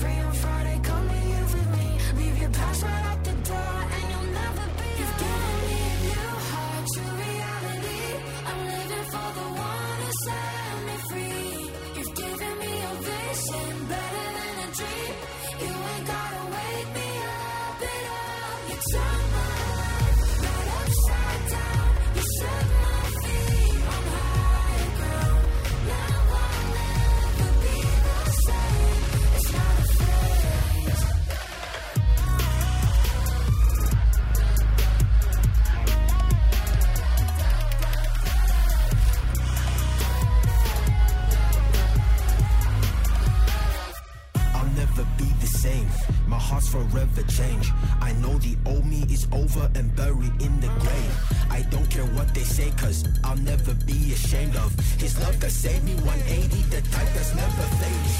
if you're free they say, cause I'll never be ashamed of his love that saved me 180, the type that's never fading.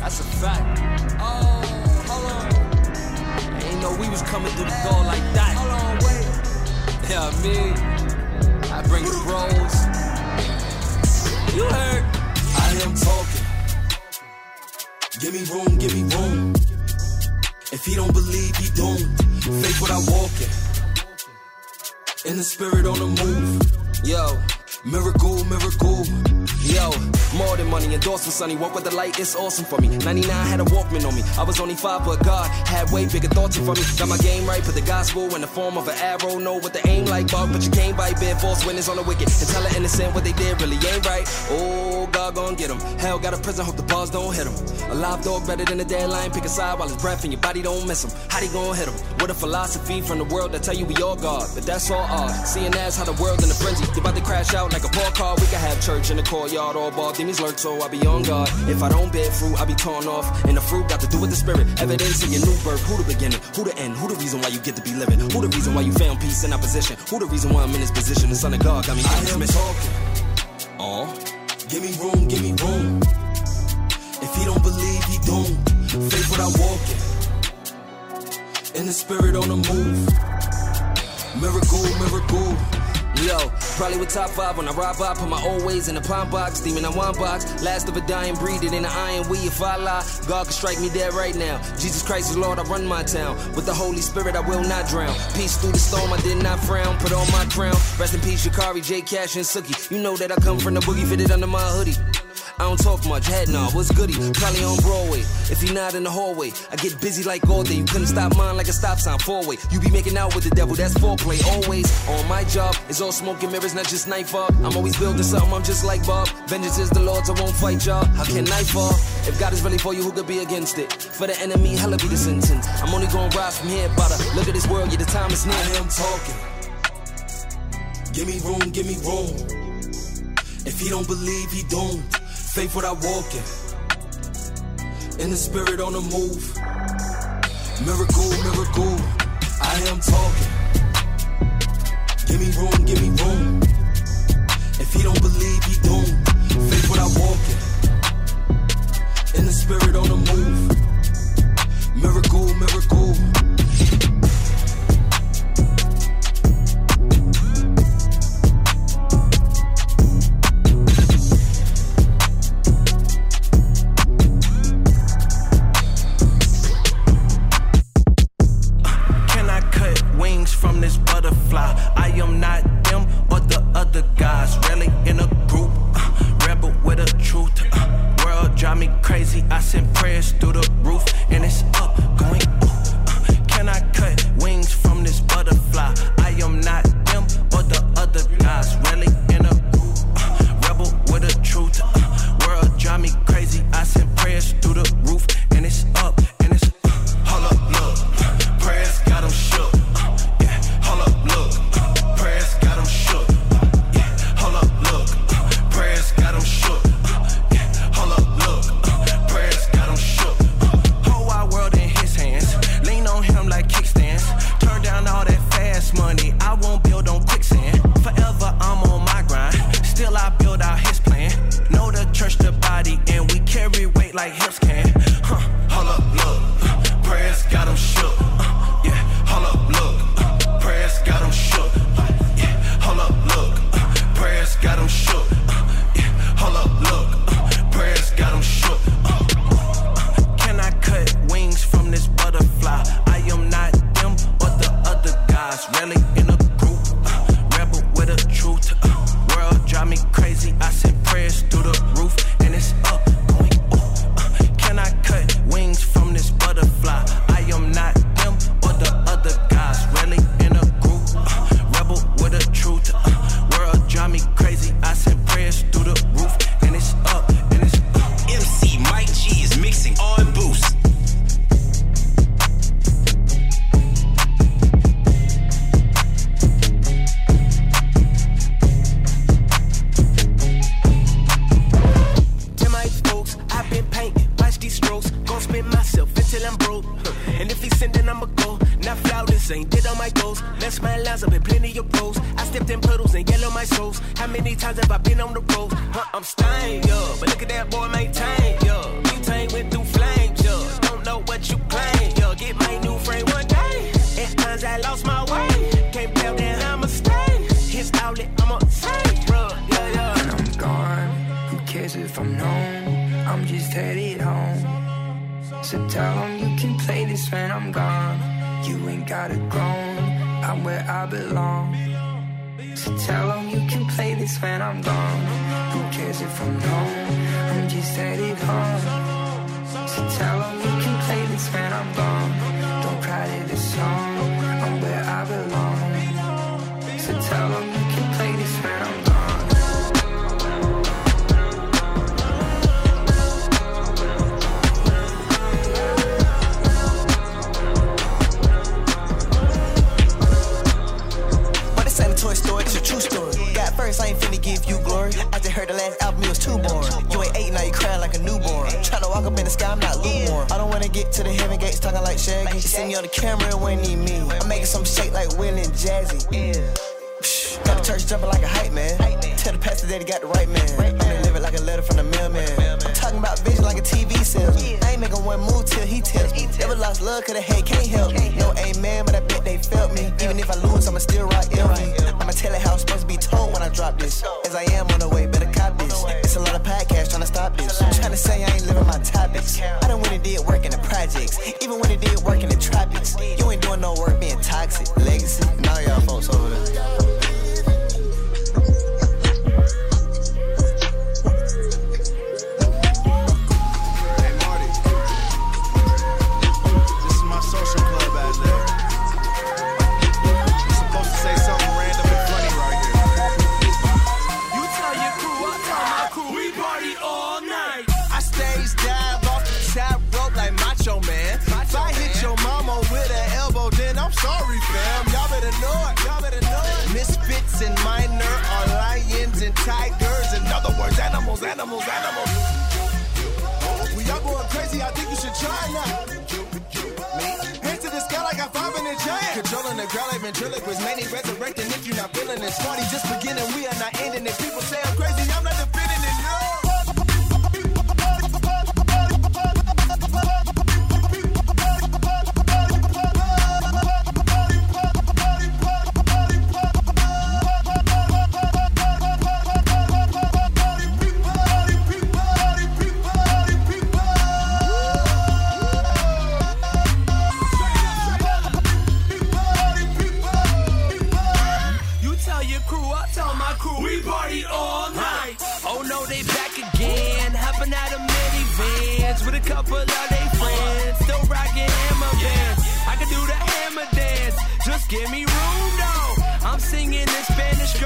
That's a fact. Oh, hold on. I ain't know we was coming through the door like that. Hold on, wait. Yeah, me. I Give me room, give me room. If he don't believe, he doomed. Faith without walking. In the spirit on the move. Yo, Miracle, miracle. Yo, money, endorsement, sonny. Walk with the light, it's awesome for me. 99 had a Walkman on me. I was only five, but God had way bigger thoughts for me. Got my game right, put the gospel in the form of an arrow. Know what the aim like, Bob, but you can't bite. Bear false witness on the wicked. And tell an innocent what they did really ain't right. Oh, God gon' get 'em. Hell got a prison, hope the bars don't hit hit 'em. A live dog better than a dead lion. Pick a side while his breath in your body don't miss him. How they gon' hit 'em? What a philosophy from the world that tell you we all God. But that's all odd. Seeing as how the world in a frenzy. You about to crash out like a park car. We can have church in the courtyard. All ball demons lurk, so I be on guard. If I don't bear fruit, I be torn off. And the fruit got to do with the spirit. Evidence in your new birth. Who the beginning? Who the end? Who the reason why you get to be living? Who the reason why you found peace in opposition? Who the reason why I'm in this position? The son of God got me I am talking. Aw. Give me room, give me room. If he don't believe, he doomed. Faith without walking. In the spirit on the move. Miracle, miracle. Yo, probably with top five when I ride by, put my old ways in the palm box, demon on one box, last of a dying breed, it in the iron we if I lie, God can strike me dead right now. Jesus Christ is Lord, I run my town. With the Holy Spirit, I will not drown. Peace through the storm, I did not frown. Put on my crown. Rest in peace, Shikari, J Cash, and Sookie. You know that I come from the boogie fitted under my hoodie. I don't talk much, head nah, what's goody? Probably on Broadway. If he not in the hallway, I get busy like all day. You couldn't stop mine like a stop sign, four way. You be making out with the devil, that's foreplay. Always on my job, it's all smoke and mirrors, not just knife fog. I'm always building something, I'm just like Bob. Vengeance is the Lord's, I won't fight y'all. How can night fall? If God is really for you, who could be against it? For the enemy, hella be the sentence. I'm only gonna rise from here, brother. Look at this world, yeah, the time is near. I am talking. Give me room, give me room. If he don't believe, he doomed. Faith without walking. In the spirit on the move. Miracle, miracle. I am talking. Give me room, give me room. If he don't believe, he doomed. Faith without walking. In the spirit on the move. Miracle, miracle. crazy. I send prayers through the roof. Up in plenty of pros. I stepped in puddles and yellow my souls. How many times have I been on the road? Huh, I'm stained, yeah. But look at that boy maintain, yeah. Butane went through flames, yeah. Don't know what you claim, yeah. Get my new frame one day. At times I lost my way. Can't tell that I'm a stay. His outlet, I'm a say, bruh, yeah, yeah. when I'm gone. Who cares if I'm known? I'm just headed home. So tell them you can play this when I'm gone. You ain't gotta groan. Where I belong. So tell them you can play this when I'm gone. Who cares if I'm known? I'm just headed home. So tell you glory. I just heard the last album, it was too boring. You ain't eight, now you crying like a newborn. Tryna walk up in the sky, I'm not lukewarm. I don't wanna get to the heaven gates talking like Shaggy. You see me on the camera, it wouldn't need me. I'm making some shake like Will and Jazzy. Got the church jumping like a hype man. Tell the pastor that he got the right man. I'm it like a letter from the mailman. I'm talking about vision like a TV salesman. I ain't making one move till he tells me. Never lost love, cause the hate can't help me. No amen, but I bet they felt me. Even if I lose, I'ma still rock LV. I'ma tell it how it's supposed to be told when I drop this. In other words, animals, animals, animals. We all going crazy. I think you should try now. Me? Hands to the sky like I five in the giant. Controlling the crowd like ventriloquist. Many resurrecting if you're not feeling it. Smarty just beginning. We are not ending it. People say I'm crazy. I'm not defending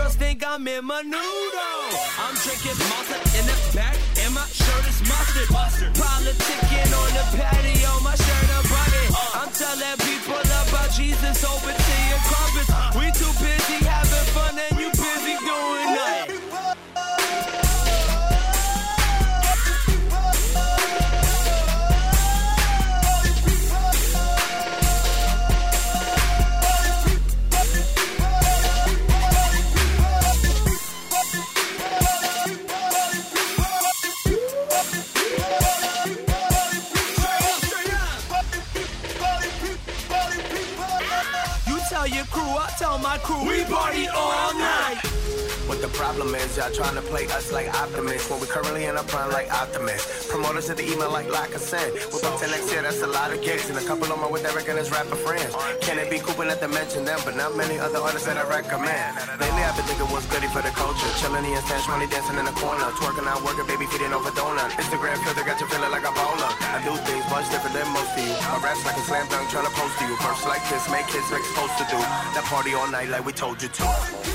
girls think I'm in menudo. I'm drinking Malta in the back, and my shirt is mustard. mustard. Politicking on the patio, my shirt a button. Uh. I'm telling people about Jesus, open to your crumpets. Uh. We too busy having fun, and you busy doing we party all night. What the problem is, y'all trying to play us like optimists when we currently in a prime like Optimus. Promoters at the email like like I said. We're up to next year, that's a lot of gigs. And a couple of are with Eric and his rapper friends. Can it be cool not to mention them, but not many other artists that I recommend. Lately I've been thinking what's goody for the culture. Chilling in stash money dancing in the corner. Twerking out, working, baby feeding over donut. Instagram filter got you feeling like a bowler. I do things much different than most of you. I raps like a slam dunk trying to post to you. First like this, make hits like supposed to do. That party all night like we told you to.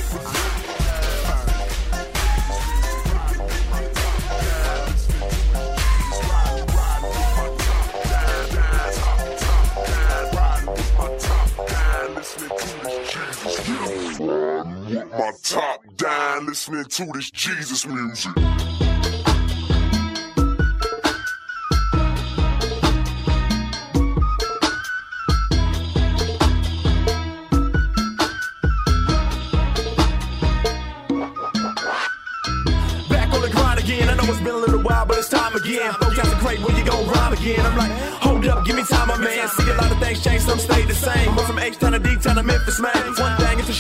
My top down, listening to this Jesus music.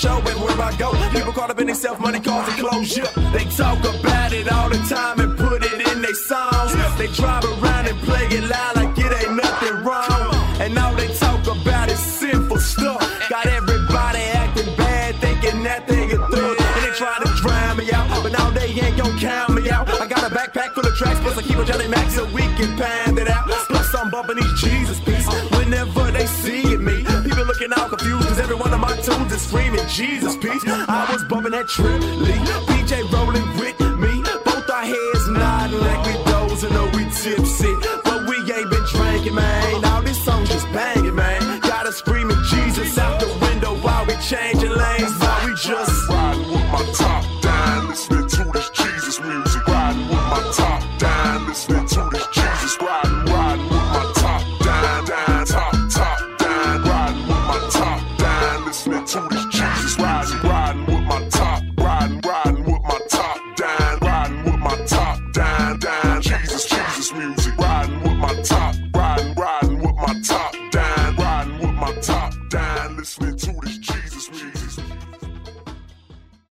Show, everywhere I go. People caught up in themselves, money, cars, and closure. They talk about it all the time and put it in their songs. They drive around and play it loud like it ain't nothing wrong. And all they talk about is sinful stuff. Got everybody acting bad, thinking that they a thug. And they try to drown me out, but now they ain't gon' count me out. I got a backpack full of tracks, plus I keep a Johnny Mac so we can pound it out. Plus I'm bumping these Jesus beats Jesus peace. I was bumping that Trip